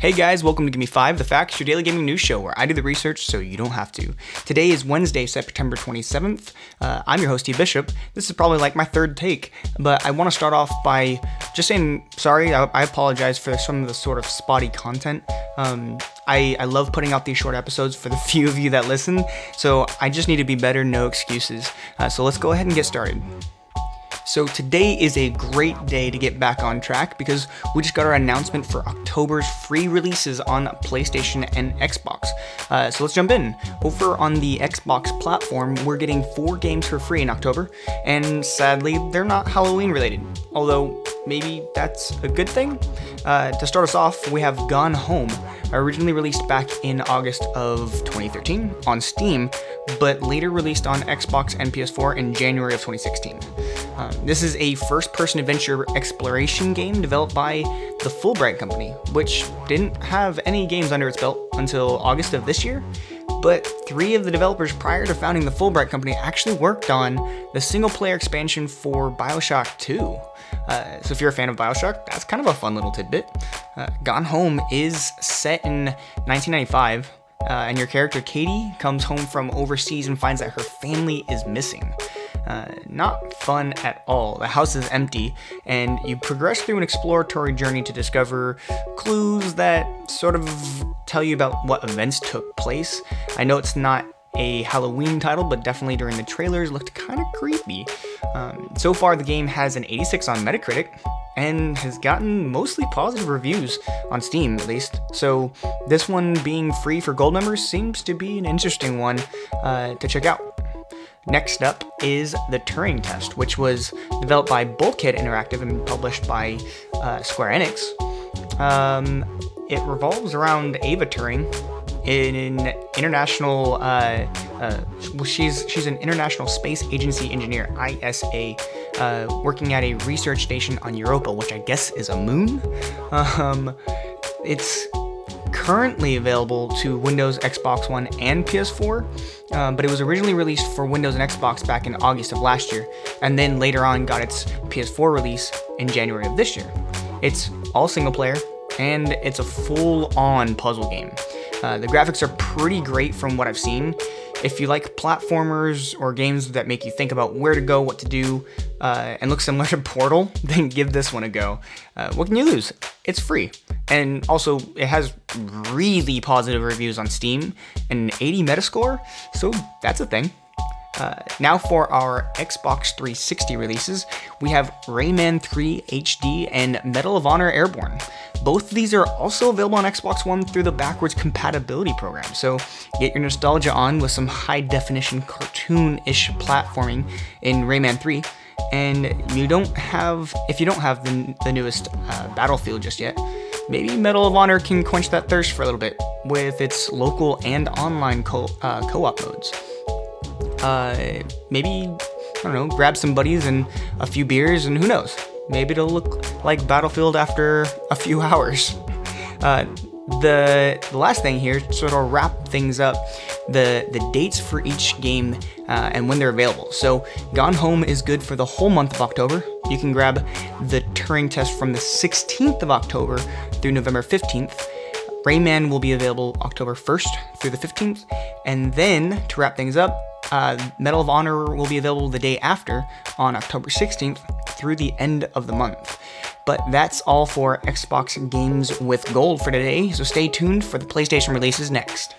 Hey guys, welcome to Gimme 5, The Facts, your daily gaming news show where I do the research so you don't have to. Today is Wednesday, September 27th. Uh, I'm your host, T Bishop. This is probably like my third take, but I want to start off by just saying sorry. I, I apologize for some of the sort of spotty content. Um, I, I love putting out these short episodes for the few of you that listen, so I just need to be better, no excuses. Uh, so let's go ahead and get started. So today is a great day to get back on track because we just got our announcement for October's free releases on PlayStation and Xbox. Uh, so let's jump in. Over on the Xbox platform, we're getting four games for free in October, and sadly, they're not Halloween related. Although maybe that's a good thing. Uh, to start us off, we have Gone Home, originally released back in August of 2013 on Steam, but later released on Xbox and PS4 in January of 2016. Um, this is a first person adventure exploration game developed by the Fulbright Company, which didn't have any games under its belt until August of this year. But three of the developers prior to founding the Fulbright Company actually worked on the single player expansion for Bioshock 2. Uh, so if you're a fan of Bioshock, that's kind of a fun little tidbit. Uh, Gone Home is set in 1995, uh, and your character Katie comes home from overseas and finds that her family is missing. Uh, not fun at all. The house is empty, and you progress through an exploratory journey to discover clues that sort of tell you about what events took place. I know it's not a Halloween title, but definitely during the trailers looked kind of creepy. Um, so far, the game has an 86 on Metacritic and has gotten mostly positive reviews on Steam, at least. So, this one being free for gold members seems to be an interesting one uh, to check out. Next up is the Turing Test, which was developed by Bulkhead Interactive and published by uh, Square Enix. Um, it revolves around Ava Turing, an international. Uh, uh, well, she's she's an International Space Agency engineer (ISA), uh, working at a research station on Europa, which I guess is a moon. Um, it's currently available to Windows, Xbox One, and PS4, um, but it was originally released for Windows and Xbox back in August of last year, and then later on got its PS4 release in January of this year. It's all single player, and it's a full on puzzle game. Uh, the graphics are pretty great from what I've seen. If you like platformers or games that make you think about where to go, what to do, uh, and look similar to Portal, then give this one a go. Uh, what can you lose? It's free. And also, it has really positive reviews on Steam and an 80 Metascore, so that's a thing. Uh, now for our Xbox 360 releases, we have Rayman 3 HD and Medal of Honor Airborne. Both of these are also available on Xbox One through the backwards compatibility program, so get your nostalgia on with some high definition cartoon ish platforming in Rayman 3. And you don't have, if you don't have the, the newest uh, Battlefield just yet, maybe Medal of Honor can quench that thirst for a little bit with its local and online co- uh, co-op modes. Uh, maybe I don't know, grab some buddies and a few beers, and who knows? Maybe it'll look like Battlefield after a few hours. Uh, the, the last thing here, sort of wrap things up, the, the dates for each game uh, and when they're available. So, Gone Home is good for the whole month of October. You can grab the Turing test from the 16th of October through November 15th. Rayman will be available October 1st through the 15th. And then, to wrap things up, uh, Medal of Honor will be available the day after on October 16th through the end of the month. But that's all for Xbox Games with Gold for today, so stay tuned for the PlayStation releases next.